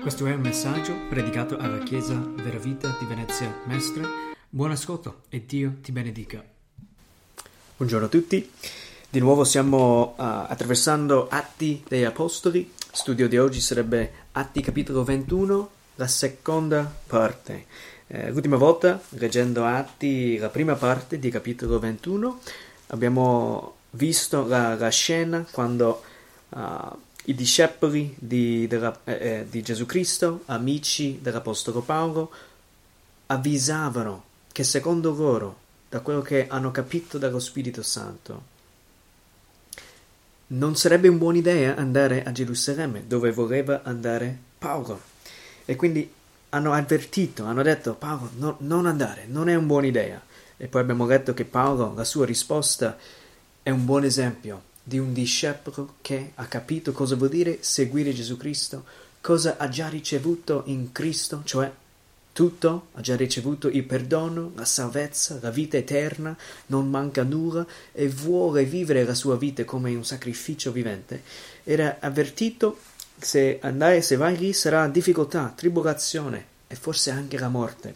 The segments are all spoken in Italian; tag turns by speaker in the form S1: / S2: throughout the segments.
S1: Questo è un messaggio predicato alla Chiesa della Vita di Venezia Mestre. Buon ascolto e Dio ti benedica.
S2: Buongiorno a tutti, di nuovo stiamo uh, attraversando Atti degli Apostoli. Studio di oggi sarebbe Atti capitolo 21, la seconda parte. Eh, l'ultima volta, leggendo Atti, la prima parte di capitolo 21, abbiamo visto la, la scena quando uh, i discepoli di, della, eh, eh, di Gesù Cristo, amici dell'Apostolo Paolo, avvisavano che secondo loro, da quello che hanno capito dallo Spirito Santo, non sarebbe una buona idea andare a Gerusalemme, dove voleva andare Paolo. E quindi hanno avvertito, hanno detto Paolo, no, non andare, non è una buona idea. E poi abbiamo letto che Paolo, la sua risposta è un buon esempio di un discepolo che ha capito cosa vuol dire seguire Gesù Cristo, cosa ha già ricevuto in Cristo, cioè tutto, ha già ricevuto il perdono, la salvezza, la vita eterna, non manca nulla e vuole vivere la sua vita come un sacrificio vivente. Era avvertito se andare, se vai lì sarà difficoltà, tribolazione e forse anche la morte.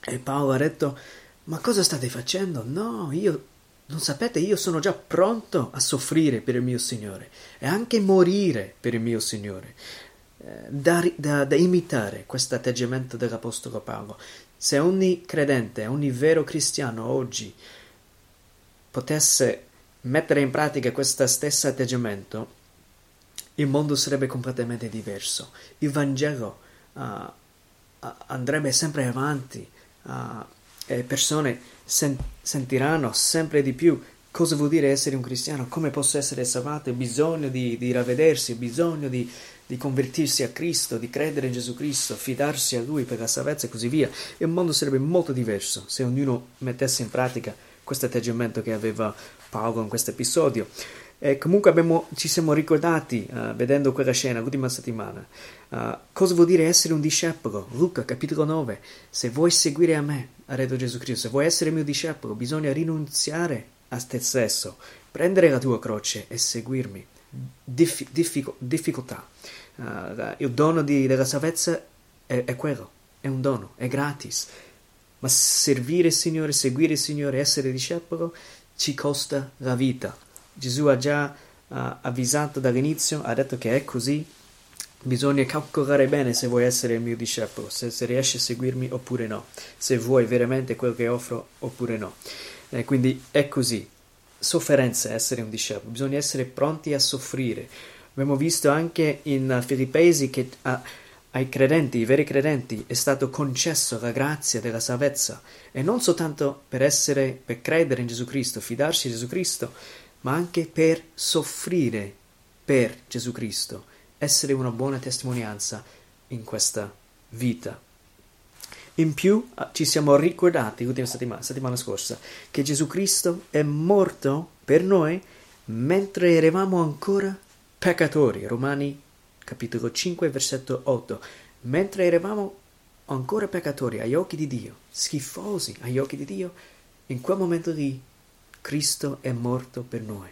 S2: E Paolo ha detto: Ma cosa state facendo? No, io non sapete, io sono già pronto a soffrire per il mio Signore e anche morire per il mio Signore. Eh, da, da, da imitare questo atteggiamento dell'Apostolo Paolo. Se ogni credente, ogni vero cristiano oggi potesse mettere in pratica questo stesso atteggiamento, il mondo sarebbe completamente diverso. Il Vangelo uh, andrebbe sempre avanti uh, e persone sen- sentiranno sempre di più cosa vuol dire essere un cristiano, come posso essere salvato, bisogno di, di ravvedersi, bisogno di, di, convertirsi a Cristo, di credere in Gesù Cristo, fidarsi a Lui per la salvezza e così via. E il mondo sarebbe molto diverso se ognuno mettesse in pratica questo atteggiamento che aveva Paolo in questo episodio. E comunque abbiamo, ci siamo ricordati, uh, vedendo quella scena l'ultima settimana, uh, cosa vuol dire essere un discepolo. Luca, capitolo 9. Se vuoi seguire a me, ha detto Gesù Cristo, se vuoi essere mio discepolo, bisogna rinunziare a te stesso, prendere la tua croce e seguirmi. Dif- diffico- difficoltà. Uh, il dono di, della salvezza è, è quello, è un dono, è gratis. Ma servire il Signore, seguire il Signore, essere discepolo ci costa la vita Gesù ha già uh, avvisato dall'inizio, ha detto che è così. Bisogna calcolare bene se vuoi essere il mio discepolo, se, se riesci a seguirmi oppure no, se vuoi veramente quello che offro oppure no. Eh, quindi è così. Sofferenza essere un discepolo, bisogna essere pronti a soffrire. Abbiamo visto anche in Filippesi che a, ai credenti, i veri credenti, è stato concesso la grazia della salvezza e non soltanto per essere, per credere in Gesù Cristo, fidarsi di Gesù Cristo, ma anche per soffrire per Gesù Cristo, essere una buona testimonianza in questa vita. In più ah, ci siamo ricordati l'ultima settimana, settimana scorsa che Gesù Cristo è morto per noi mentre eravamo ancora peccatori. Romani capitolo 5 versetto 8. Mentre eravamo ancora peccatori agli occhi di Dio, schifosi agli occhi di Dio, in quel momento lì Cristo è morto per noi,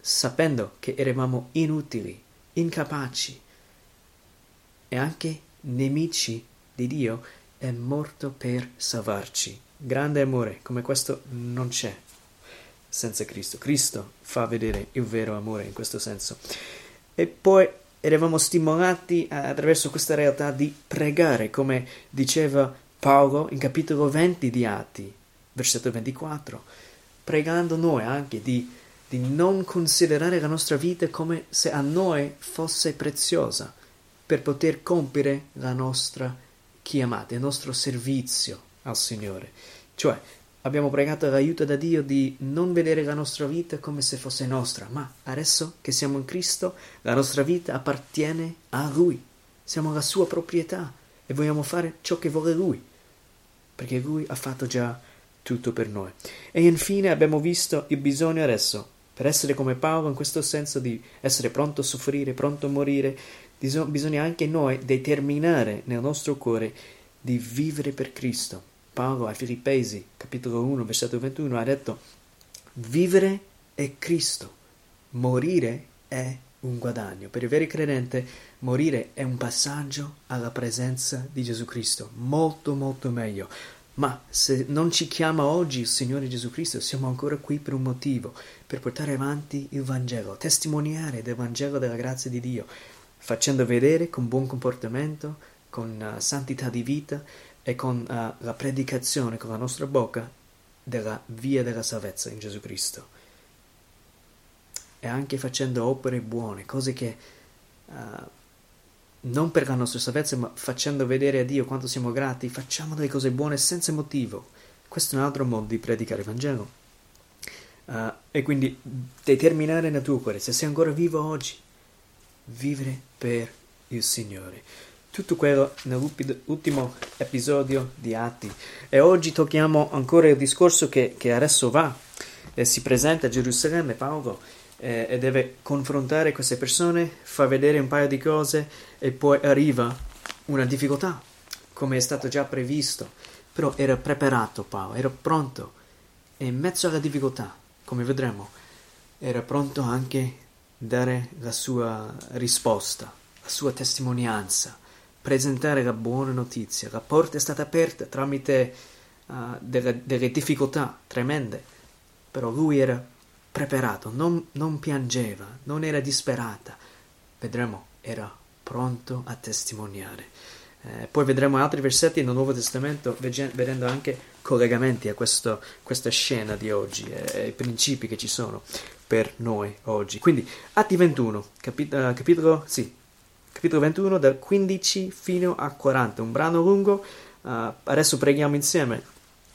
S2: sapendo che eravamo inutili, incapaci e anche nemici di Dio, è morto per salvarci. Grande amore come questo non c'è senza Cristo. Cristo fa vedere il vero amore in questo senso. E poi eravamo stimolati attraverso questa realtà di pregare, come diceva Paolo in capitolo 20 di Atti, versetto 24 pregando noi anche di, di non considerare la nostra vita come se a noi fosse preziosa per poter compiere la nostra chiamata, il nostro servizio al Signore. Cioè, abbiamo pregato l'aiuto da Dio di non vedere la nostra vita come se fosse nostra, ma adesso che siamo in Cristo, la nostra vita appartiene a Lui. Siamo la sua proprietà e vogliamo fare ciò che vuole Lui, perché Lui ha fatto già tutto per noi. E infine abbiamo visto il bisogno adesso, per essere come Paolo in questo senso di essere pronto a soffrire, pronto a morire, bisogna anche noi determinare nel nostro cuore di vivere per Cristo. Paolo ai Filippesi, capitolo 1, versetto 21, ha detto, vivere è Cristo, morire è un guadagno. Per il vero credente morire è un passaggio alla presenza di Gesù Cristo, molto molto meglio. Ma se non ci chiama oggi il Signore Gesù Cristo, siamo ancora qui per un motivo, per portare avanti il Vangelo, testimoniare del Vangelo della grazia di Dio, facendo vedere con buon comportamento, con uh, santità di vita e con uh, la predicazione con la nostra bocca della via della salvezza in Gesù Cristo. E anche facendo opere buone, cose che uh, non per la nostra salvezza, ma facendo vedere a Dio quanto siamo grati, facciamo delle cose buone senza motivo. Questo è un altro modo di predicare il Vangelo. Uh, e quindi determinare nel tuo cuore, se sei ancora vivo oggi, vivere per il Signore. Tutto quello nell'ultimo episodio di Atti. E oggi tocchiamo ancora il discorso che, che adesso va e si presenta a Gerusalemme, Paolo eh, e deve confrontare queste persone, fa vedere un paio di cose e poi arriva una difficoltà, come è stato già previsto. Però era preparato Paolo, era pronto e in mezzo alla difficoltà, come vedremo, era pronto anche a dare la sua risposta, la sua testimonianza, presentare la buona notizia. La porta è stata aperta tramite uh, delle, delle difficoltà tremende, però lui era preparato, non, non piangeva, non era disperata. Vedremo, era pronto a testimoniare. Eh, poi vedremo altri versetti nel Nuovo Testamento, vedendo anche collegamenti a questo, questa scena di oggi e i principi che ci sono per noi oggi. Quindi, Atti 21, capit- uh, capitolo, sì, capitolo 21, dal 15 fino a 40, un brano lungo. Uh, adesso preghiamo insieme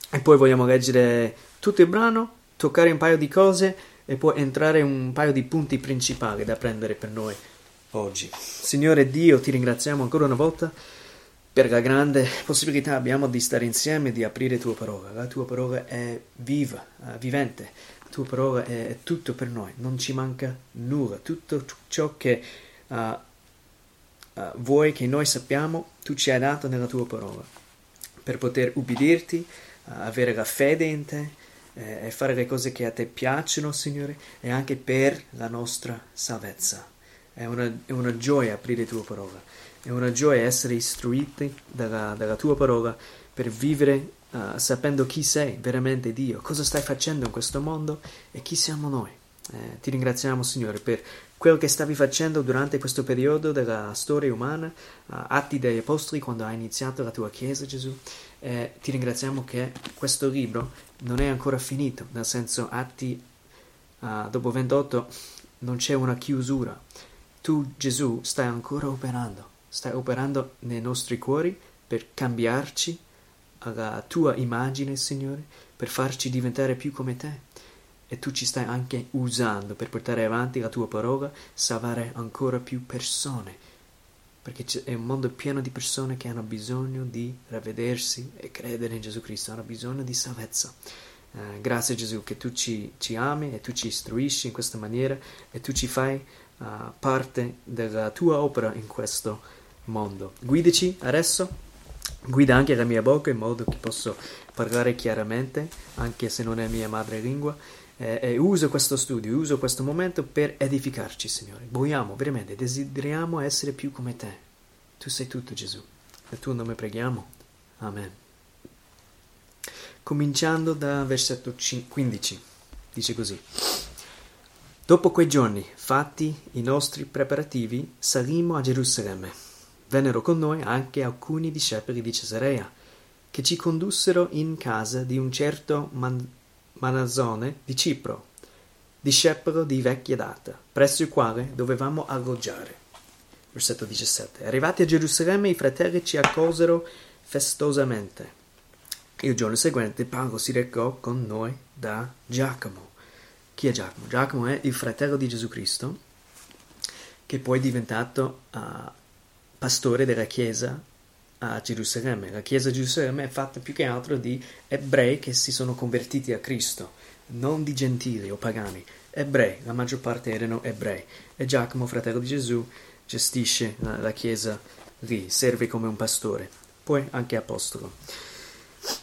S2: e poi vogliamo leggere tutto il brano toccare un paio di cose e poi entrare un paio di punti principali da prendere per noi oggi. Signore Dio, ti ringraziamo ancora una volta per la grande possibilità abbiamo di stare insieme e di aprire tua parola. La tua parola è viva, uh, vivente, la tua parola è, tutto per noi, non ci manca nulla, tutto ciò che uh, uh, vuoi che noi sappiamo, tu ci hai dato nella tua parola, per poter ubbidirti, avere la fede in te eh, e fare le cose che a te piacciono, Signore, e anche per la nostra salvezza. È una, è una gioia aprire tua parola, è una gioia essere istruiti dalla, dalla tua parola per vivere uh, sapendo chi sei veramente Dio, cosa stai facendo in questo mondo e chi siamo noi. Eh, ti ringraziamo, Signore, per quello che stavi facendo durante questo periodo della storia umana, uh, atti degli apostoli, quando hai iniziato la tua Chiesa, Gesù. Eh, ti ringraziamo che questo libro non è ancora finito, nel senso Atti uh, dopo 28 non c'è una chiusura. Tu, Gesù, stai ancora operando, stai operando nei nostri cuori per cambiarci alla tua immagine, Signore, per farci diventare più come te. E tu ci stai anche usando per portare avanti la tua parola, salvare ancora più persone perché è un mondo pieno di persone che hanno bisogno di ravvedersi e credere in Gesù Cristo, hanno bisogno di salvezza. Eh, grazie Gesù che tu ci, ci, ami e tu ci istruisci in questa maniera e tu ci fai uh, parte della tua opera in questo mondo. Guidaci adesso, guida anche la mia bocca in modo che posso parlare chiaramente, anche se non è mia madrelingua eh, e uso questo studio, uso questo momento per edificarci, Signore. Vogliamo veramente, desideriamo essere più come te. Tu sei tutto, Gesù. Nel tuo nome preghiamo. Amen. Cominciando da versetto 15, dice così. Dopo quei giorni, fatti i nostri preparativi, salimmo a Gerusalemme. Vennero con noi anche alcuni discepoli di Cesarea, che ci condussero in casa di un certo man- Manazone di Cipro, discepolo di vecchia data, presso il quale dovevamo alloggiare. Versetto 17. Arrivati a Gerusalemme, i fratelli ci accolsero festosamente. Il giorno seguente Paolo si recò con noi da Giacomo. Chi è Giacomo? Giacomo è il fratello di Gesù Cristo, che poi è diventato uh, pastore della chiesa a Gerusalemme. La chiesa di Gerusalemme è fatta più che altro di ebrei che si sono convertiti a Cristo, non di gentili o pagani. Ebrei, la maggior parte erano ebrei. E Giacomo, fratello di Gesù, gestisce la, la chiesa lì, serve come un pastore, poi anche apostolo.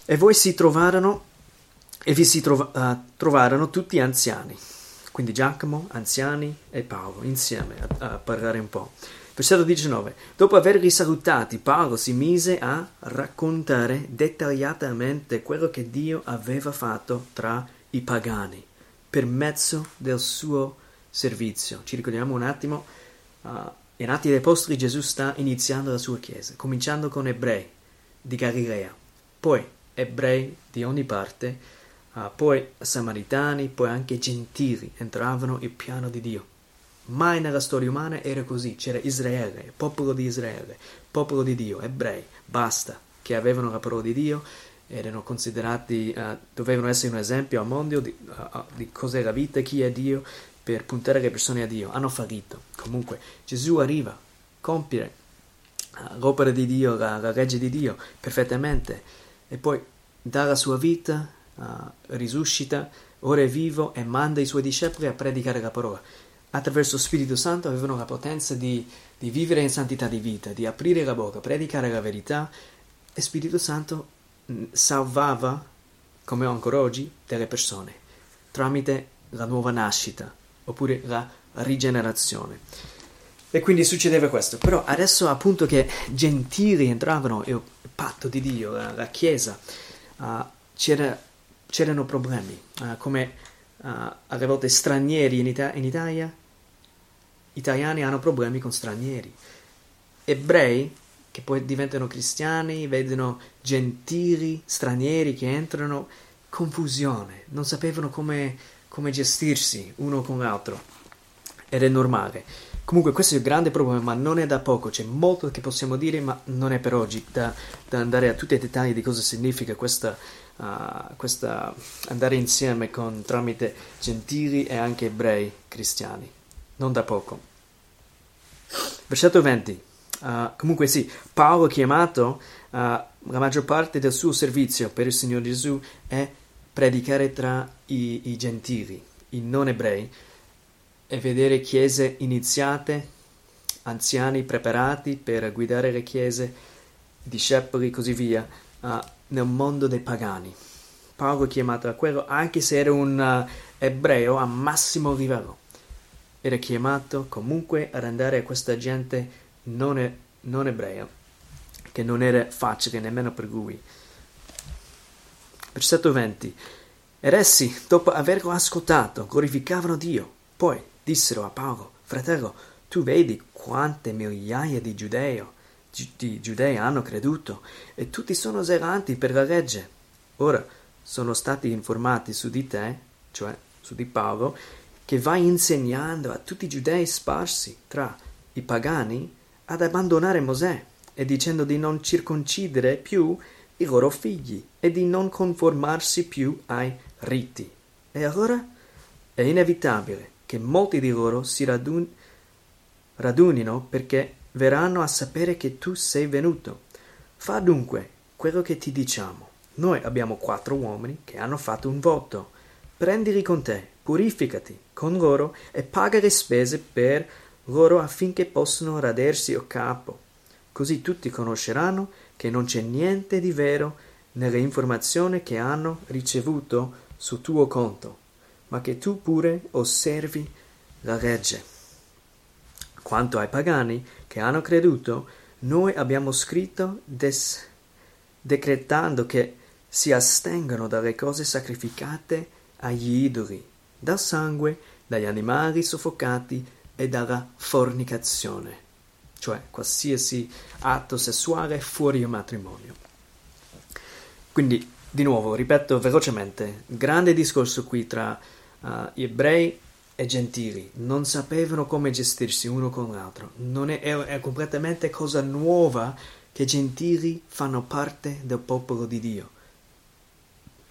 S2: E voi si trovarono, e vi si trova, uh, trovarono tutti anziani, quindi Giacomo, anziani e Paolo insieme a, a parlare un po'. Versetto 19. Dopo aver risalutati, Paolo si mise a raccontare dettagliatamente quello che Dio aveva fatto tra i pagani per mezzo del suo servizio. Ci ricordiamo un attimo, uh, in Atti dei Apostoli Gesù sta iniziando la sua chiesa, cominciando con ebrei di Galilea, poi ebrei di ogni parte, uh, poi samaritani, poi anche gentili entravano il piano di Dio. Mai nella storia umana era così, c'era Israele, popolo di Israele, popolo di Dio, ebrei, basta, che avevano la parola di Dio, erano considerati, uh, dovevano essere un esempio al mondo di, uh, di cos'è la vita, chi è Dio, per puntare le persone a Dio. Hanno fallito. Comunque Gesù arriva a compiere uh, l'opera di Dio, la, la, legge di Dio perfettamente e poi dà la sua vita, risuscita, ora è vivo e manda i suoi discepoli a predicare la parola. Attraverso Spirito Santo avevano la potenza di, di vivere in santità di vita, di aprire la bocca, predicare la verità e Spirito Santo salvava, come ancora oggi, delle persone tramite la nuova nascita oppure la rigenerazione. E quindi succedeva questo. Però adesso, appunto, che gentili entravano nel patto di Dio, la, la Chiesa, uh, c'era, c'erano problemi, uh, come uh, alle volte stranieri in, Ita- in Italia, italiani hanno problemi con stranieri. Ebrei che poi diventano cristiani, vedono gentili, stranieri che entrano, confusione, non sapevano come, come gestirsi uno con l'altro. Ed è normale. Comunque questo è il grande problema, ma non è da poco, c'è molto che possiamo dire, ma non è per oggi da, da andare a tutti i dettagli di cosa significa questa, uh, questa andare insieme con, tramite gentili e anche ebrei cristiani. Non da poco. Versetto 20. Uh, comunque sì, Paolo chiamato, uh, la maggior parte del suo servizio per il Signore Gesù è predicare tra i, i gentili, i non ebrei, e vedere chiese iniziate, anziani preparati per guidare le chiese, discepoli e così via, uh, nel mondo dei pagani. Paolo è chiamato a quello, anche se era un ebreo a massimo livello. Era chiamato comunque ad andare a questa gente non, è, non ebrea, che non era facile nemmeno per lui. Versetto 20. Ed essi, dopo averlo ascoltato, glorificavano Dio. Poi dissero a Paolo, fratello, tu vedi quante migliaia di giudei, di giudei hanno creduto e tutti sono zelanti per la legge. Ora sono stati informati su di te, cioè su di Paolo, che vai insegnando a tutti i giudei sparsi tra i pagani ad abbandonare Mosè e dicendo di non circoncidere più i loro figli e di non conformarsi più ai riti. E allora è inevitabile che molti di loro si radun- radunino perché verranno a sapere che tu sei venuto. Fa dunque quello che ti diciamo. Noi abbiamo quattro uomini che hanno fatto un voto. Prendili con te, purificati con loro e paga le spese per loro affinché possano radersi il capo. Così tutti conosceranno che non c'è niente di vero nelle informazioni che hanno ricevuto su tuo conto, ma che tu pure osservi la legge. Quanto ai pagani che hanno creduto, noi abbiamo scritto des- decretando che si astengano dalle cose sacrificate agli idoli, dal sangue, dagli animali soffocati e dalla fornicazione, cioè qualsiasi atto sessuale fuori il matrimonio. Quindi, di nuovo, ripeto velocemente, grande discorso qui tra uh, ebrei e gentili, non sapevano come gestirsi uno con l'altro, non è, è, è completamente cosa nuova che gentili fanno parte del popolo di Dio.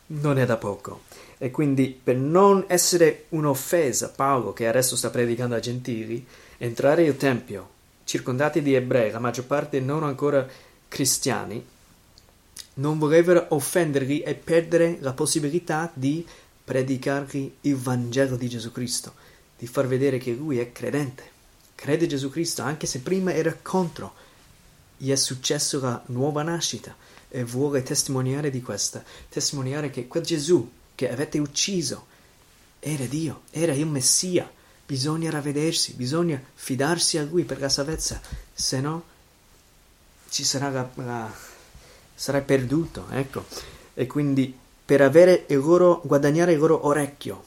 S2: Non è da poco. E quindi per non essere un'offesa, Paolo, che adesso sta predicando a gentili, entrare nel Tempio, circondati di ebrei, la maggior parte non ancora cristiani, non volevano offenderli e perdere la possibilità di predicargli il Vangelo di Gesù Cristo, di far vedere che lui è credente, crede Gesù Cristo, anche se prima era contro. Gli è successo la nuova nascita e vuole testimoniare di questa, testimoniare che quel Gesù che avete ucciso era Dio, era il Messia. Bisogna ravvedersi, bisogna fidarsi a Lui per la salvezza, se no ci sarà la, la, sarai perduto, ecco. E quindi per avere il loro, guadagnare il loro orecchio,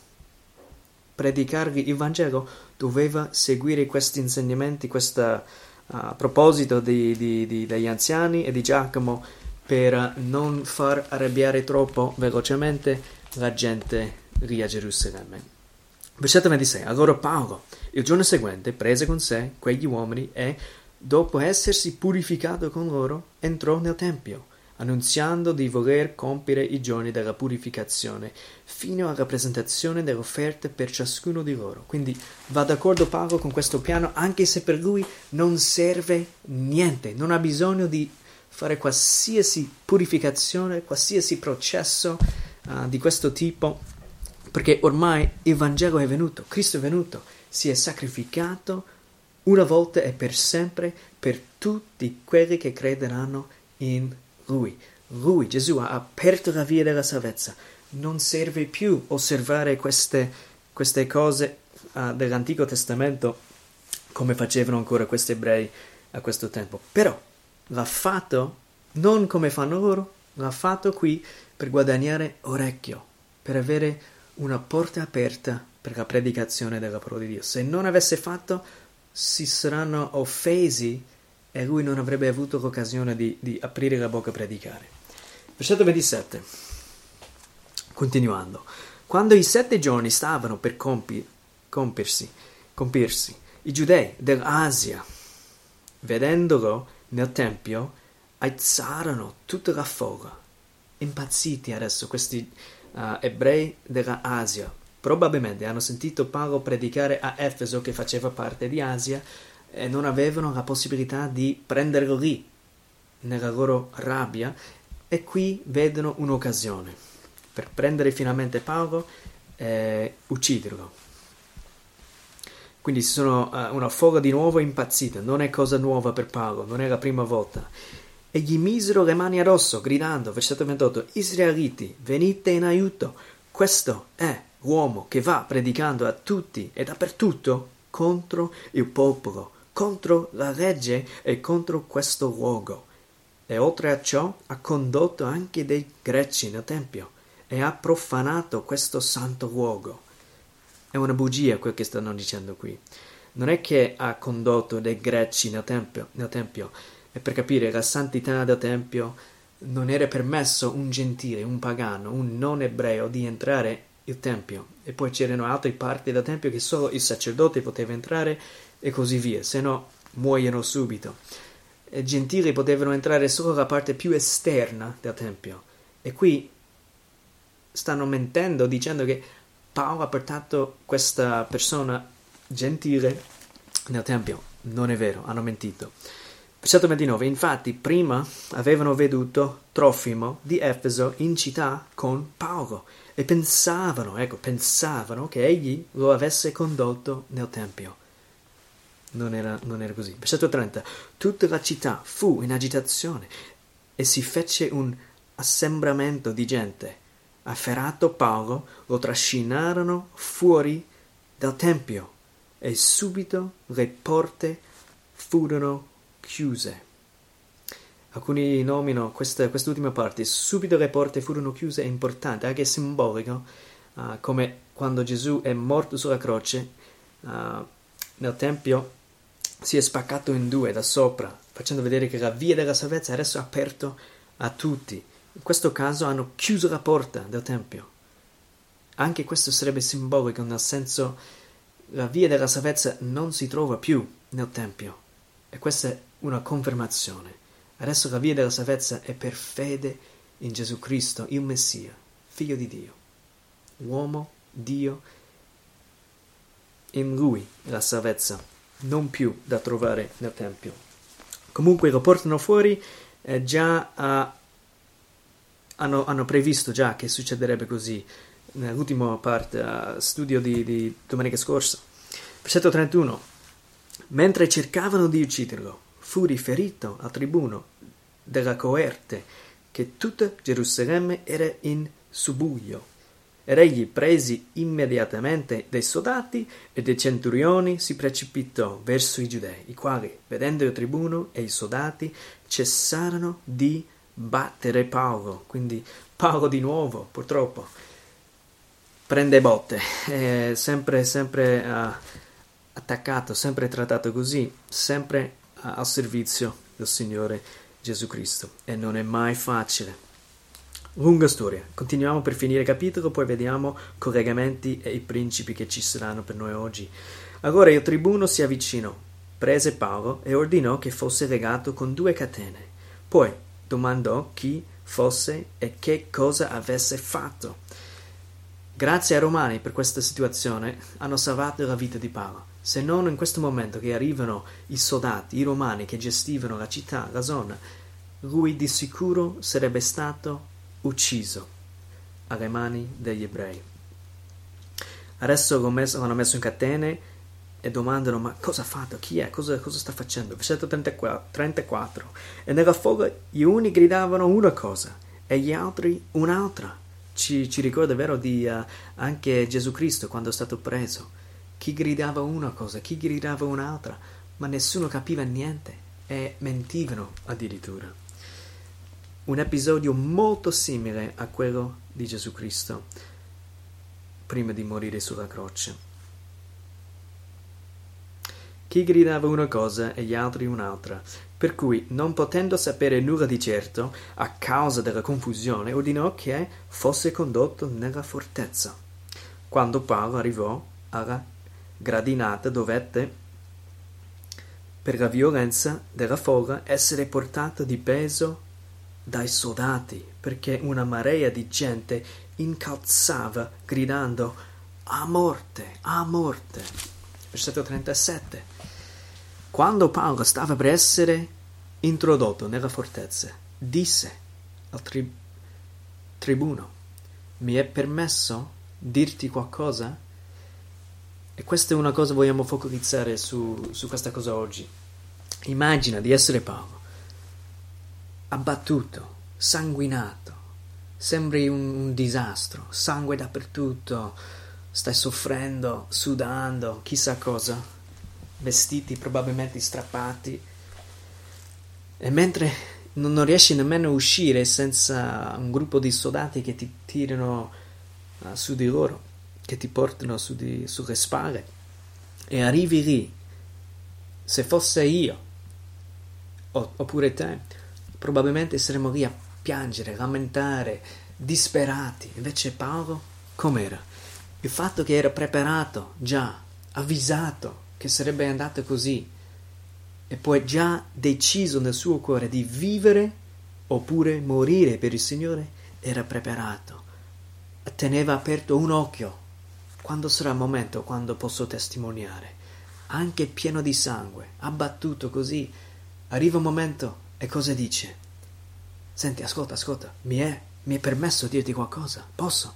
S2: predicargli il Vangelo, doveva seguire questi insegnamenti, questo uh, proposito di, di, di, degli anziani e di Giacomo per non far arrabbiare troppo velocemente la gente lì a Gerusalemme. Versetto 26. Allora Paolo, il giorno seguente, prese con sé quegli uomini e, dopo essersi purificato con loro, entrò nel Tempio, annunziando di voler compiere i giorni della purificazione, fino alla presentazione delle offerte per ciascuno di loro. Quindi va d'accordo Paolo con questo piano, anche se per lui non serve niente, non ha bisogno di fare qualsiasi purificazione, qualsiasi processo uh, di questo tipo perché ormai il Vangelo è venuto, Cristo è venuto, si è sacrificato una volta e per sempre per tutti quelli che crederanno in Lui. Lui, Gesù, ha aperto la via della salvezza. Non serve più osservare queste, queste cose uh, dell'Antico Testamento come facevano ancora questi ebrei a questo tempo. Però l'ha fatto non come fanno loro, l'ha fatto qui per guadagnare orecchio, per avere una porta aperta per la predicazione della parola di Dio. Se non avesse fatto, si saranno offesi e lui non avrebbe avuto l'occasione di, di aprire la bocca a predicare. Versetto 27. Continuando. Quando i sette giorni stavano per compi, compirsi, compirsi, i giudei dell'Asia, vedendolo nel tempio, alzarono tutta la folla. Impazziti adesso questi uh, ebrei della Asia. Probabilmente hanno sentito Paolo predicare a Efeso, che faceva parte di Asia, e non avevano la possibilità di prenderlo lì, nella loro rabbia, e qui vedono un'occasione per prendere finalmente Paolo e ucciderlo. Quindi sono uh, una folla di nuovo impazzita, non è cosa nuova per Paolo, non è la prima volta e gli misero le mani addosso, gridando, versetto 28, Israeliti, venite in aiuto, questo è l'uomo che va predicando a tutti e dappertutto contro il popolo, contro la legge e contro questo luogo. E oltre a ciò ha condotto anche dei greci nel Tempio e ha profanato questo santo luogo. È una bugia quel che stanno dicendo qui. Non è che ha condotto dei greci nel Tempio, nel tempio e per capire la santità del Tempio non era permesso un gentile, un pagano, un non ebreo di entrare il Tempio. E poi c'erano altre parti del Tempio che solo il sacerdote poteva entrare e così via, se no muoiono subito. E gentili potevano entrare solo la parte più esterna del Tempio. E qui stanno mentendo dicendo che Paolo ha portato questa persona gentile nel Tempio. Non è vero, hanno mentito. Versetto 29. Infatti, prima avevano veduto Trofimo di Efeso in città con Paolo e pensavano, ecco, pensavano che egli lo avesse condotto nel tempio. Non era, non era così. Versetto 30. Tutta la città fu in agitazione e si fece un assembramento di gente. Afferrato Paolo, lo trascinarono fuori dal tempio e subito le porte furono chiuse. Alcuni nominano questa, quest'ultima parte, subito le porte furono chiuse, è importante, anche simbolico, uh, come quando Gesù è morto sulla croce, uh, nel Tempio si è spaccato in due da sopra, facendo vedere che la via della salvezza è adesso aperta a tutti. In questo caso hanno chiuso la porta del Tempio. Anche questo sarebbe simbolico, nel senso la via della salvezza non si trova più nel Tempio. E questa è una confermazione. Adesso la via della salvezza è per fede in Gesù Cristo, il Messia, figlio di Dio, uomo, Dio. In lui la salvezza, non più da trovare nel Tempio. Comunque lo portano fuori e già uh, hanno, hanno, previsto già che succederebbe così nell'ultima parte, uh, studio di, di domenica scorsa. Versetto 31. Mentre cercavano di ucciderlo, fu riferito al tribuno della coerte che tutta Gerusalemme era in subbuglio Ed egli presi immediatamente dei soldati e dei centurioni si precipitò verso i giudei, i quali, vedendo il tribuno e i soldati, cessarono di battere Paolo. Quindi Paolo di nuovo, purtroppo, prende botte, è sempre, sempre uh, attaccato, sempre trattato così, sempre al servizio del Signore Gesù Cristo. E non è mai facile. Lunga storia. Continuiamo per finire il capitolo, poi vediamo collegamenti e i principi che ci saranno per noi oggi. Allora il tribuno si avvicinò, prese Paolo e ordinò che fosse legato con due catene. Poi domandò chi fosse e che cosa avesse fatto. Grazie ai romani per questa situazione hanno salvato la vita di Paolo. Se non in questo momento che arrivano i soldati, i romani che gestivano la città, la zona, lui di sicuro sarebbe stato ucciso alle mani degli ebrei. Adesso lo, l'hanno messo in catene e domandano ma cosa ha fatto, chi è, cosa, cosa sta facendo? Versetto 34. E nella folla gli uni gridavano una cosa e gli altri un'altra. Ci, ci ricorda, vero, di uh, anche Gesù Cristo quando è stato preso. Chi gridava una cosa, chi gridava un'altra, ma nessuno capiva niente e mentivano addirittura un episodio molto simile a quello di Gesù Cristo prima di morire sulla croce. Chi gridava una cosa e gli altri un'altra, per cui, non potendo sapere nulla di certo, a causa della confusione, ordinò che fosse condotto nella fortezza. Quando Paolo arrivò alla gradinata, dovette, per la violenza della folla, essere portato di peso dai soldati, perché una marea di gente incalzava gridando a morte, a morte. Versetto 37. Quando Paolo stava per essere introdotto nella fortezza, disse al tri- tribuno, mi è permesso dirti qualcosa? E questa è una cosa vogliamo focalizzare su, su questa cosa oggi. Immagina di essere Paolo abbattuto, sanguinato, sembri un, un disastro, sangue dappertutto, stai soffrendo, sudando, chissà cosa, vestiti probabilmente strappati, e mentre non riesci nemmeno a uscire senza un gruppo di soldati che ti tirano uh, su di loro, che ti portano su di, sulle spalle, e arrivi lì, se fosse io, oppure te, probabilmente saremmo lì a piangere, lamentare, disperati. Invece Paolo com'era? Il fatto che era preparato, già avvisato che sarebbe andato così, e poi già deciso nel suo cuore di vivere oppure morire per il Signore, era preparato. Teneva aperto un occhio. Quando sarà il momento, quando posso testimoniare? Anche pieno di sangue, abbattuto così, arriva un momento e cosa dice? Senti, ascolta, ascolta, mi è, mi è permesso dirti qualcosa? Posso?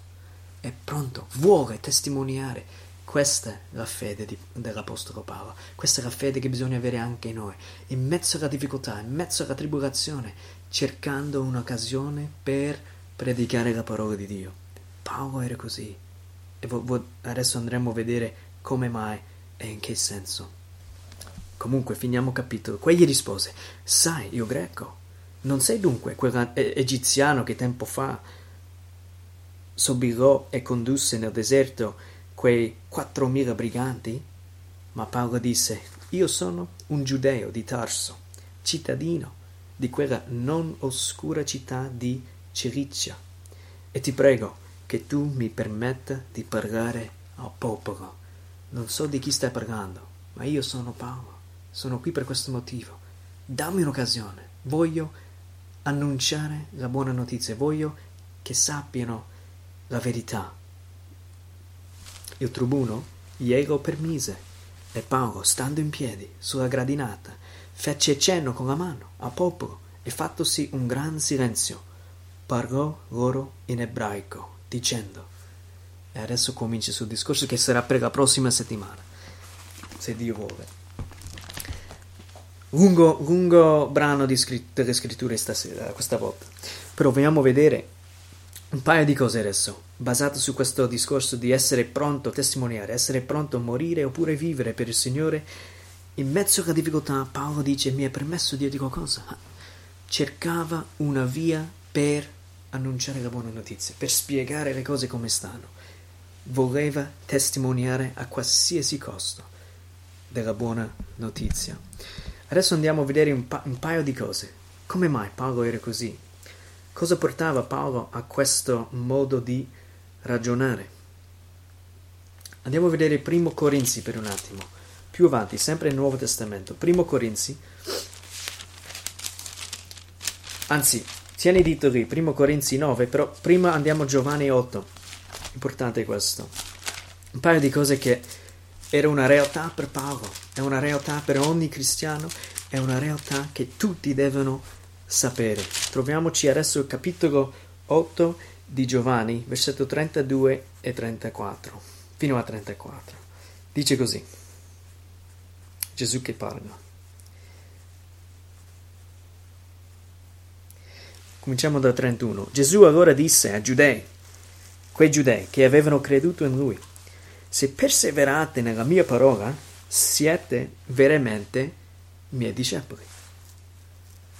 S2: È pronto, vuole testimoniare. Questa è la fede di, dell'Apostolo Paolo, questa è la fede che bisogna avere anche noi, in mezzo alla difficoltà, in mezzo alla tribolazione, cercando un'occasione per predicare la parola di Dio. Paolo era così. E vo, vo, adesso andremo a vedere come mai e in che senso. Comunque, finiamo capitolo. Quegli rispose: Sai, io greco. Non sei dunque quell'egiziano che tempo fa sobillò e condusse nel deserto quei quattromila briganti? Ma Paolo disse: Io sono un giudeo di Tarso, cittadino di quella non oscura città di Cilicia, e ti prego che tu mi permetta di parlare al popolo. Non so di chi stai parlando, ma io sono Paolo sono qui per questo motivo. Dammi un'occasione. Voglio annunciare la buona notizia. Voglio che sappiano la verità. Il tribuno glielo permise e Paolo, stando in piedi sulla gradinata, fece cenno con la mano al popolo e fattosi un gran silenzio, parlò loro in ebraico, dicendo, e adesso comincia suo discorso che sarà per la prossima settimana, se Dio vuole lungo, lungo brano scritt- delle scritture stasera, questa volta. Però vogliamo vedere un paio di cose adesso, basato su questo discorso di essere pronto a testimoniare, essere pronto a morire oppure vivere per il Signore. In mezzo alla difficoltà, Paolo dice: Mi è permesso di dirti qualcosa. Cercava una via per annunciare la buona notizia, per spiegare le cose come stanno. Voleva testimoniare a qualsiasi costo della buona notizia. Adesso andiamo a vedere un, pa- un paio di cose. Come mai Paolo era così? Cosa portava Paolo a questo modo di ragionare? Andiamo a vedere primo Corinzi per un attimo, più avanti, sempre nel Nuovo Testamento. Primo Corinzi, anzi, tieni dito lì, primo Corinzi 9, però prima andiamo a Giovanni 8. Importante questo. Un paio di cose che era una realtà per Paolo, è una realtà per ogni cristiano, è una realtà che tutti devono sapere. Troviamoci adesso al capitolo 8 di Giovanni, versetto 32 e 34, fino a 34. Dice così, Gesù che parla. Cominciamo dal 31. Gesù allora disse a giudei, quei giudei che avevano creduto in lui, se perseverate nella mia parola, siete veramente miei discepoli.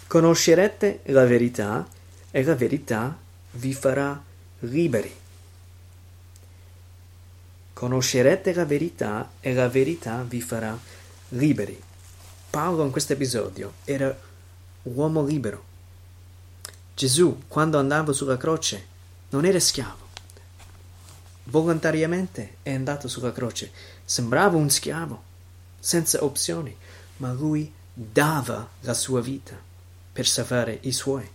S2: Conoscerete la verità e la verità vi farà liberi. Conoscerete la verità e la verità vi farà liberi. Paolo in questo episodio era uomo libero. Gesù, quando andava sulla croce, non era schiavo. Volontariamente è andato sulla croce. Sembrava un schiavo, senza opzioni, ma lui dava la sua vita per salvare i suoi.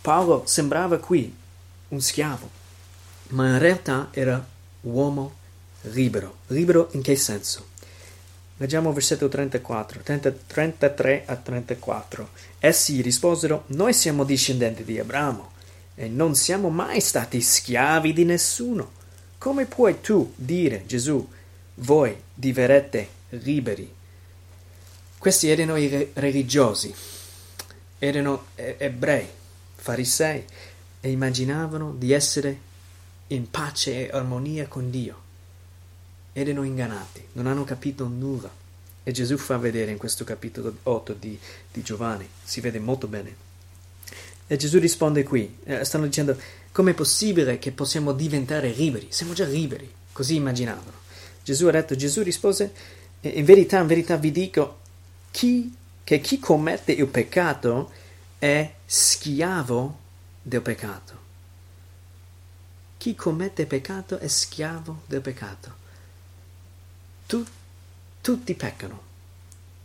S2: Paolo sembrava qui un schiavo, ma in realtà era uomo libero. Libero in che senso? Leggiamo versetto 34, 30, 33 a 34. Essi risposero, noi siamo discendenti di Abramo e non siamo mai stati schiavi di nessuno. Come puoi tu dire, Gesù, voi diverrete liberi? Questi erano i religiosi, erano ebrei, farisei, e immaginavano di essere in pace e armonia con Dio. Erano ingannati, non hanno capito nulla. E Gesù fa vedere in questo capitolo 8 di, di Giovanni, si vede molto bene. E Gesù risponde qui, eh, stanno dicendo, com'è possibile che possiamo diventare liberi? Siamo già liberi, così immaginavano. Gesù ha detto, Gesù rispose, in verità, in verità vi dico, chi che chi commette il peccato è schiavo del peccato. Chi commette peccato è schiavo del peccato. Tu, tutti peccano.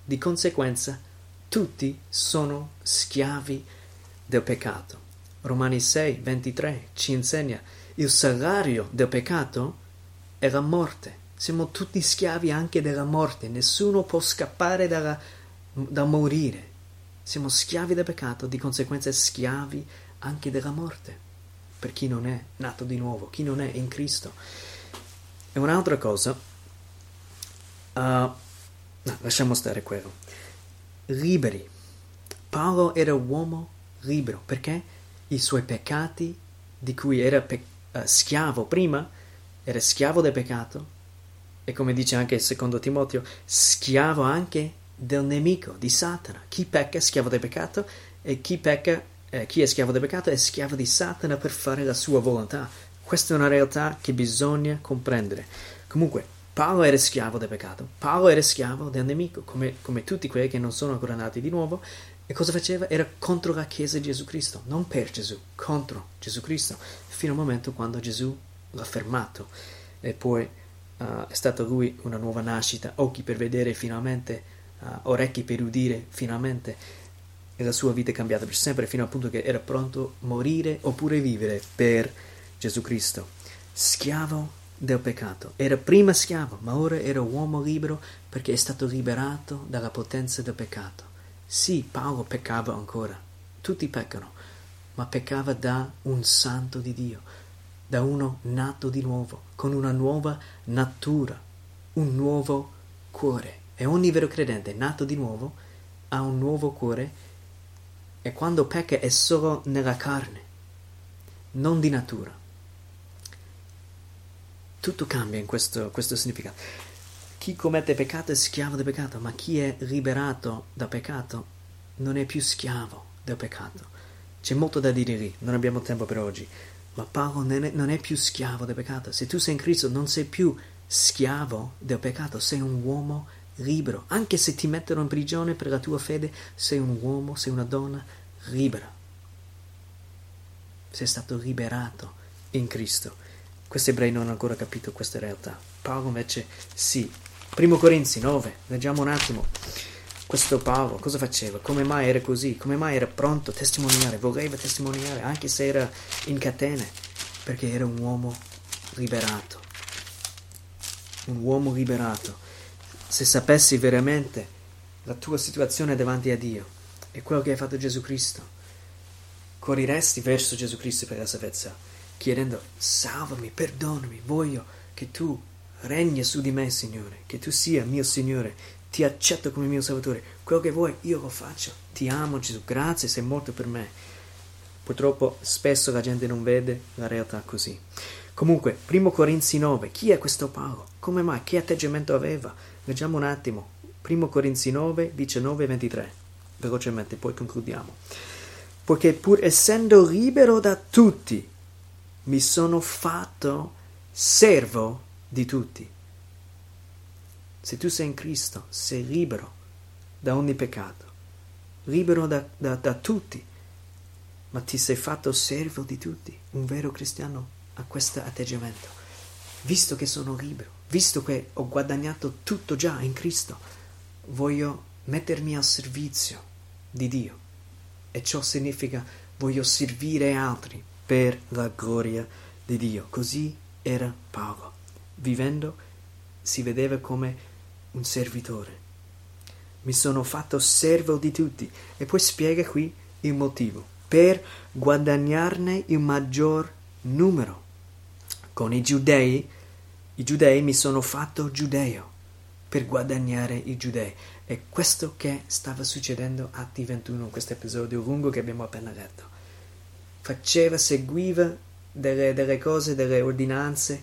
S2: Di conseguenza, tutti sono schiavi del peccato. Romani 6, 23 ci insegna il salario del peccato è la morte. Siamo tutti schiavi anche della morte. Nessuno può scappare dalla da morire. Siamo schiavi del peccato, di conseguenza schiavi anche della morte, per chi non è nato di nuovo, chi non è in Cristo. E un'altra cosa, uh, no, lasciamo stare quello. Liberi. Paolo era uomo libero perché i suoi peccati, di cui era pe- uh, schiavo prima, era schiavo del peccato, e come dice anche il secondo Timoteo, schiavo anche del nemico, di Satana. Chi pecca è schiavo del peccato e chi pecca, eh, chi è schiavo del peccato è schiavo di Satana per fare la sua volontà. Questa è una realtà che bisogna comprendere. Comunque, Paolo era schiavo del peccato, Paolo era schiavo del nemico, come, come tutti quelli che non sono ancora nati di nuovo. E cosa faceva? Era contro la Chiesa di Gesù Cristo, non per Gesù, contro Gesù Cristo, fino al momento quando Gesù l'ha fermato. E poi uh, è stata lui una nuova nascita, occhi per vedere finalmente uh, orecchi per udire finalmente e la sua vita è cambiata per sempre fino al punto che era pronto a morire oppure vivere per Gesù Cristo. Schiavo del peccato. Era prima schiavo, ma ora era uomo libero perché è stato liberato dalla potenza del peccato. Sì, Paolo peccava ancora, tutti peccano, ma peccava da un santo di Dio, da uno nato di nuovo, con una nuova natura, un nuovo cuore. E ogni vero credente nato di nuovo ha un nuovo cuore e quando pecca è solo nella carne. non di natura. Tutto cambia in questo, questo significato. Chi commette peccato è schiavo del peccato, ma chi è liberato da peccato non è più schiavo del peccato. C'è molto da dire lì, non abbiamo tempo per oggi, ma Paolo non è, non è più schiavo del peccato. Se tu sei in Cristo non sei più schiavo del peccato, sei un uomo libero. Anche se ti mettono in prigione per la tua fede, sei un uomo, sei una donna libera. Sei stato liberato in Cristo. Questi ebrei non hanno ancora capito questa realtà. Paolo invece sì. Primo Corinzi 9, leggiamo un attimo. Questo Paolo cosa faceva? Come mai era così? Come mai era pronto a testimoniare? Voleva testimoniare anche se era in catene, perché era un uomo liberato. Un uomo liberato. Se sapessi veramente la tua situazione davanti a Dio e quello che hai fatto Gesù Cristo, correresti verso Gesù Cristo per la salvezza, chiedendo salvami, perdonami, voglio che tu regni su di me, Signore, che tu sia mio Signore, ti accetto come mio salvatore, quello che vuoi io lo faccio, ti amo Gesù, grazie, sei morto per me. Purtroppo spesso la gente non vede la realtà così. Comunque, primo Corinzi 9, chi è questo Paolo? Come mai? Che atteggiamento aveva? Leggiamo un attimo. Primo Corinzi 9, 19 e 23. Velocemente, poi concludiamo. Poiché pur essendo libero da tutti, mi sono fatto servo di tutti se tu sei in Cristo, sei libero da ogni peccato, libero da, da, da tutti, ma ti sei fatto servo di tutti. Un vero cristiano ha questo atteggiamento. Visto che sono libero, visto che ho guadagnato tutto già in Cristo, voglio mettermi al servizio di Dio. E ciò significa voglio servire altri per la gloria di Dio. Così era Paolo. Vivendo si vedeva come un servitore. Mi sono fatto servo di tutti. E poi spiega qui il motivo. Per guadagnarne il maggior numero. Con i giudei, i giudei mi sono fatto giudeo per guadagnare i giudei. È questo che stava succedendo a Atti 21, in questo episodio lungo che abbiamo appena letto. Faceva, seguiva delle, delle cose, delle ordinanze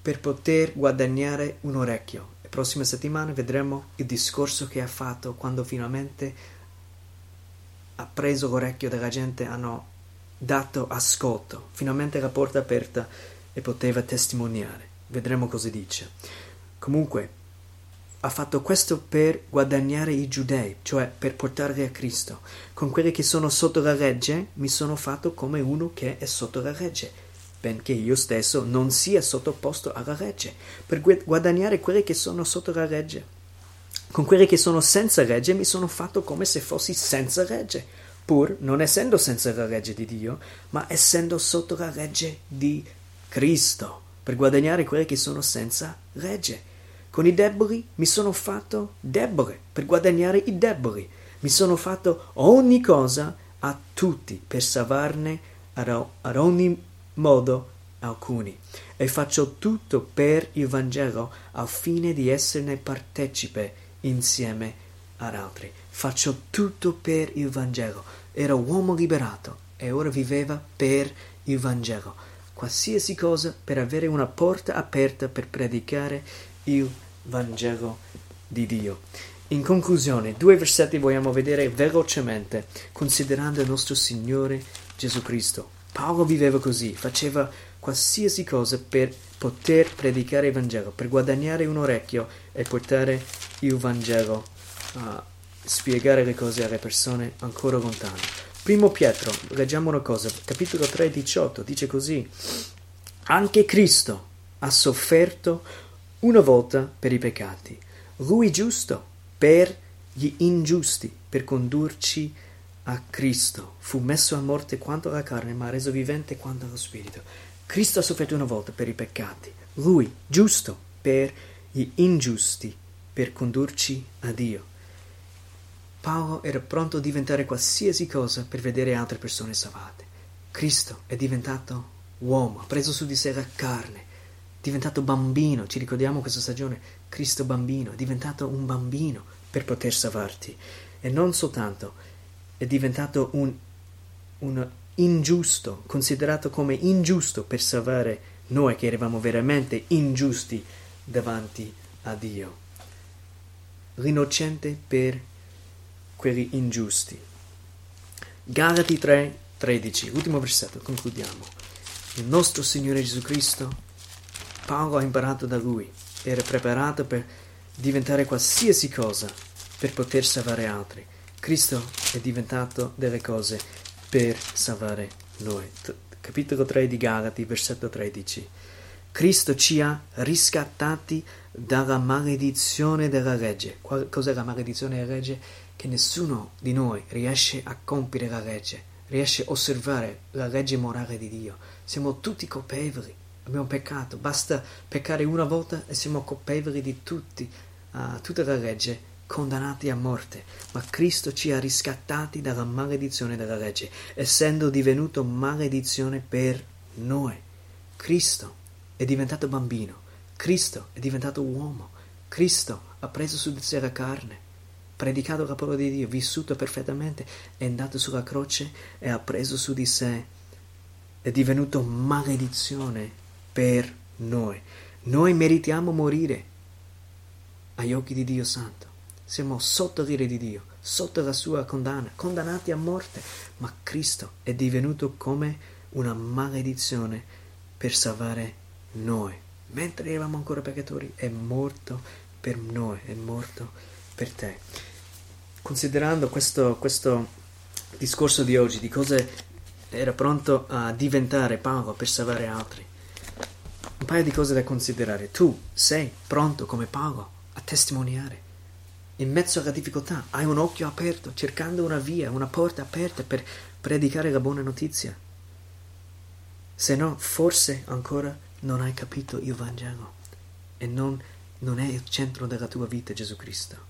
S2: per poter guadagnare un orecchio prossime settimane vedremo il discorso che ha fatto quando finalmente ha preso l'orecchio della gente, hanno dato ascolto, finalmente la porta aperta e poteva testimoniare. Vedremo cosa dice. Comunque, ha fatto questo per guadagnare i giudei, cioè per portarli a Cristo. Con quelli che sono sotto la legge mi sono fatto come uno che è sotto la legge benché io stesso non sia sottoposto alla legge, per guadagnare quelli che sono sotto la legge. Con quelli che sono senza legge mi sono fatto come se fossi senza legge, pur non essendo senza la legge di Dio, ma essendo sotto la legge di Cristo, per guadagnare quelli che sono senza legge. Con i deboli mi sono fatto debole, per guadagnare i deboli. Mi sono fatto ogni cosa a tutti, per salvarne ad ogni modo alcuni e faccio tutto per il Vangelo al fine di esserne partecipe insieme ad altri. Faccio tutto per il Vangelo. Era uomo liberato e ora viveva per il Vangelo. Qualsiasi cosa per avere una porta aperta per predicare il Vangelo di Dio. In conclusione, due versetti vogliamo vedere velocemente, considerando il nostro Signore Gesù Cristo. Paolo viveva così, faceva qualsiasi cosa per poter predicare il Vangelo, per guadagnare un orecchio e portare il Vangelo a spiegare le cose alle persone ancora lontane. Primo Pietro, leggiamo una cosa, capitolo 3, 18, dice così, anche Cristo ha sofferto una volta per i peccati, lui giusto per gli ingiusti, per condurci a Cristo fu messo a morte quanto alla carne, ma reso vivente quanto allo spirito. Cristo ha sofferto una volta per i peccati, lui, giusto, per gli ingiusti, per condurci a Dio. Paolo era pronto a diventare qualsiasi cosa per vedere altre persone salvate. Cristo è diventato uomo, ha preso su di sé la carne, diventato bambino, ci ricordiamo questa stagione, Cristo bambino, è diventato un bambino per poter salvarti. E non soltanto, è diventato un, un ingiusto, considerato come ingiusto per salvare noi che eravamo veramente ingiusti davanti a Dio. L'innocente per quelli ingiusti. Galati 3, 13, ultimo versetto, concludiamo. Il nostro Signore Gesù Cristo, Paolo ha imparato da Lui, era preparato per diventare qualsiasi cosa per poter salvare altri. Cristo è diventato delle cose per salvare noi. Capitolo 3 di Galati, versetto 13. Cristo ci ha riscattati dalla maledizione della legge. cos'è la maledizione della legge? Che nessuno di noi riesce a compiere la legge, riesce a osservare la legge morale di Dio. Siamo tutti colpevoli, abbiamo peccato, basta peccare una volta e siamo colpevoli di tutti, uh, tutta la legge condannati a morte, ma Cristo ci ha riscattati dalla maledizione della legge, essendo divenuto maledizione per noi. Cristo è diventato bambino, Cristo è diventato uomo, Cristo ha preso su di sé la carne, predicato la parola di Dio, vissuto perfettamente, è andato sulla croce e ha preso su di sé, è divenuto maledizione per noi. Noi meritiamo morire agli occhi di Dio Santo siamo sotto l'ira di Dio, sotto la sua condanna, condannati a morte, ma Cristo è divenuto come una maledizione per salvare noi. Mentre eravamo ancora peccatori, è morto per noi, è morto per te. Considerando questo, questo discorso di oggi, di cosa era pronto a diventare Paolo per salvare altri, un paio di cose da considerare. Tu sei pronto come Paolo a testimoniare in mezzo alla difficoltà, hai un occhio aperto, cercando una via, una porta aperta per predicare la buona notizia. Se no, forse ancora non hai capito il Vangelo e non, non è il centro della tua vita Gesù Cristo.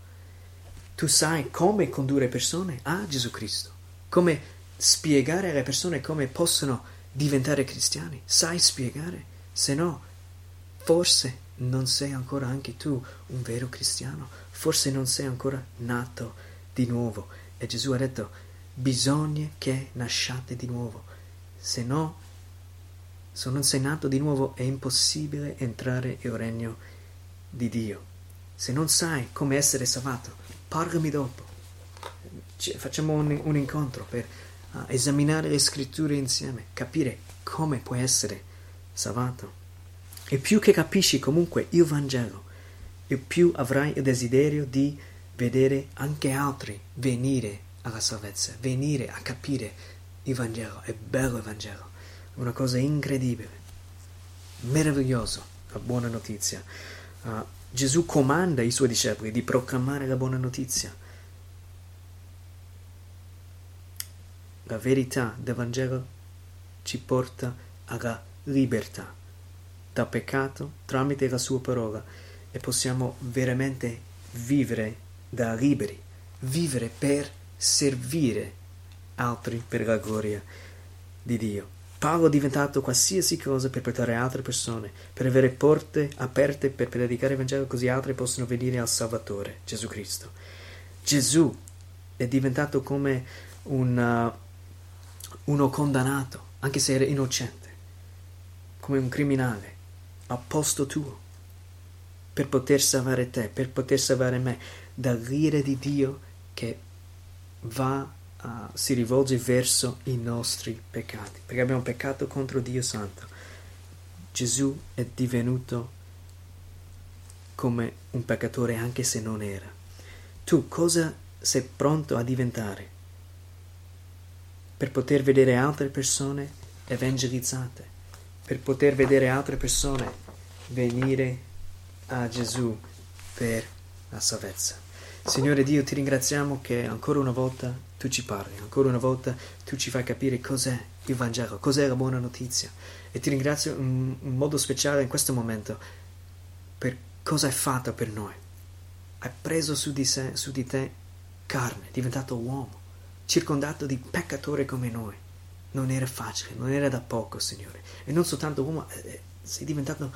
S2: Tu sai come condurre persone a Gesù Cristo, come spiegare alle persone come possono diventare cristiani. Sai spiegare? Se no, forse non sei ancora anche tu un vero cristiano, forse non sei ancora nato di nuovo. E Gesù ha detto, bisogna che nasciate di nuovo, se no, se non sei nato di nuovo è impossibile entrare nel regno di Dio. Se non sai come essere salvato, parlami dopo. Facciamo un, un incontro per uh, esaminare le scritture insieme, capire come puoi essere salvato. E più che capisci comunque il Vangelo, e più avrai il desiderio di vedere anche altri venire alla salvezza, venire a capire il Vangelo. È bello il Vangelo, una cosa incredibile, meraviglioso, la buona notizia. Uh, Gesù comanda i suoi discepoli di proclamare la buona notizia. La verità del Vangelo ci porta alla libertà dal peccato tramite la sua parola e possiamo veramente vivere da liberi, vivere per servire altri per la gloria di Dio. Paolo è diventato qualsiasi cosa per portare altre persone, per avere porte aperte per predicare il Vangelo così altri possono venire al Salvatore, Gesù Cristo. Gesù è diventato come un, uh, uno condannato, anche se era innocente, come un criminale, a posto tuo, per poter salvare te, per poter salvare me dall'ira di Dio che va, uh, si rivolge verso i nostri peccati, perché abbiamo peccato contro Dio Santo. Gesù è divenuto come un peccatore anche se non era. Tu cosa sei pronto a diventare per poter vedere altre persone evangelizzate? Per poter vedere altre persone venire a Gesù per la salvezza. Signore Dio, ti ringraziamo che ancora una volta tu ci parli, ancora una volta tu ci fai capire cos'è il Vangelo, cos'è la buona notizia. E ti ringrazio in, modo speciale in questo momento per cosa hai fatto per noi. Hai preso su di, sé, su di te carne, diventato uomo, circondato di peccatori come noi non era facile, non era da poco, Signore. E non soltanto uomo, eh, eh, sei diventato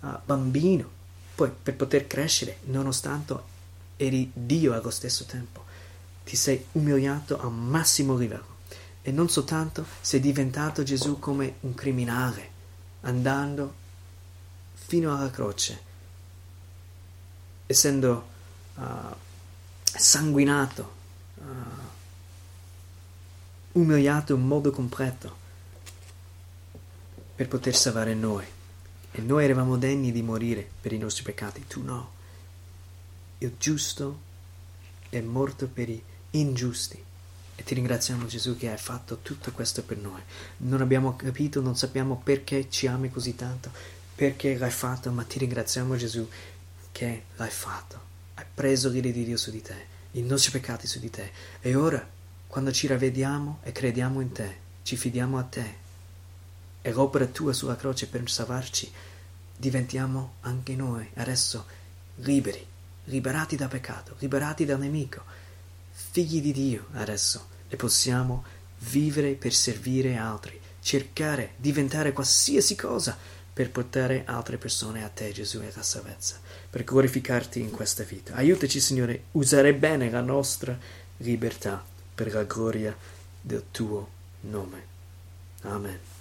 S2: uh, bambino, poi per poter crescere, nonostante eri Dio allo stesso tempo, ti sei umiliato al massimo livello E non soltanto sei diventato Gesù come un criminale, andando fino alla croce, essendo uh, sanguinato, umiliato in modo completo per poter salvare noi. E noi eravamo degni di morire per i nostri peccati, tu no. Il giusto è morto per i ingiusti. E ti ringraziamo Gesù che hai fatto tutto questo per noi. Non abbiamo capito, non sappiamo perché ci ami così tanto, perché l'hai fatto, ma ti ringraziamo Gesù che l'hai fatto. Hai preso l'ira di Dio su di te, i nostri peccati su di te. E ora, quando ci ravvediamo e crediamo in te, ci fidiamo a te, e l'opera tua sulla croce per salvarci, diventiamo anche noi adesso liberi, liberati da peccato, liberati dal nemico, figli di Dio adesso e possiamo vivere per servire altri, cercare, diventare qualsiasi cosa per portare altre persone a te, Gesù, e alla salvezza, per glorificarti in questa vita. Aiutaci, Signore, usare bene la nostra libertà per la gloria del tuo nome. Amen.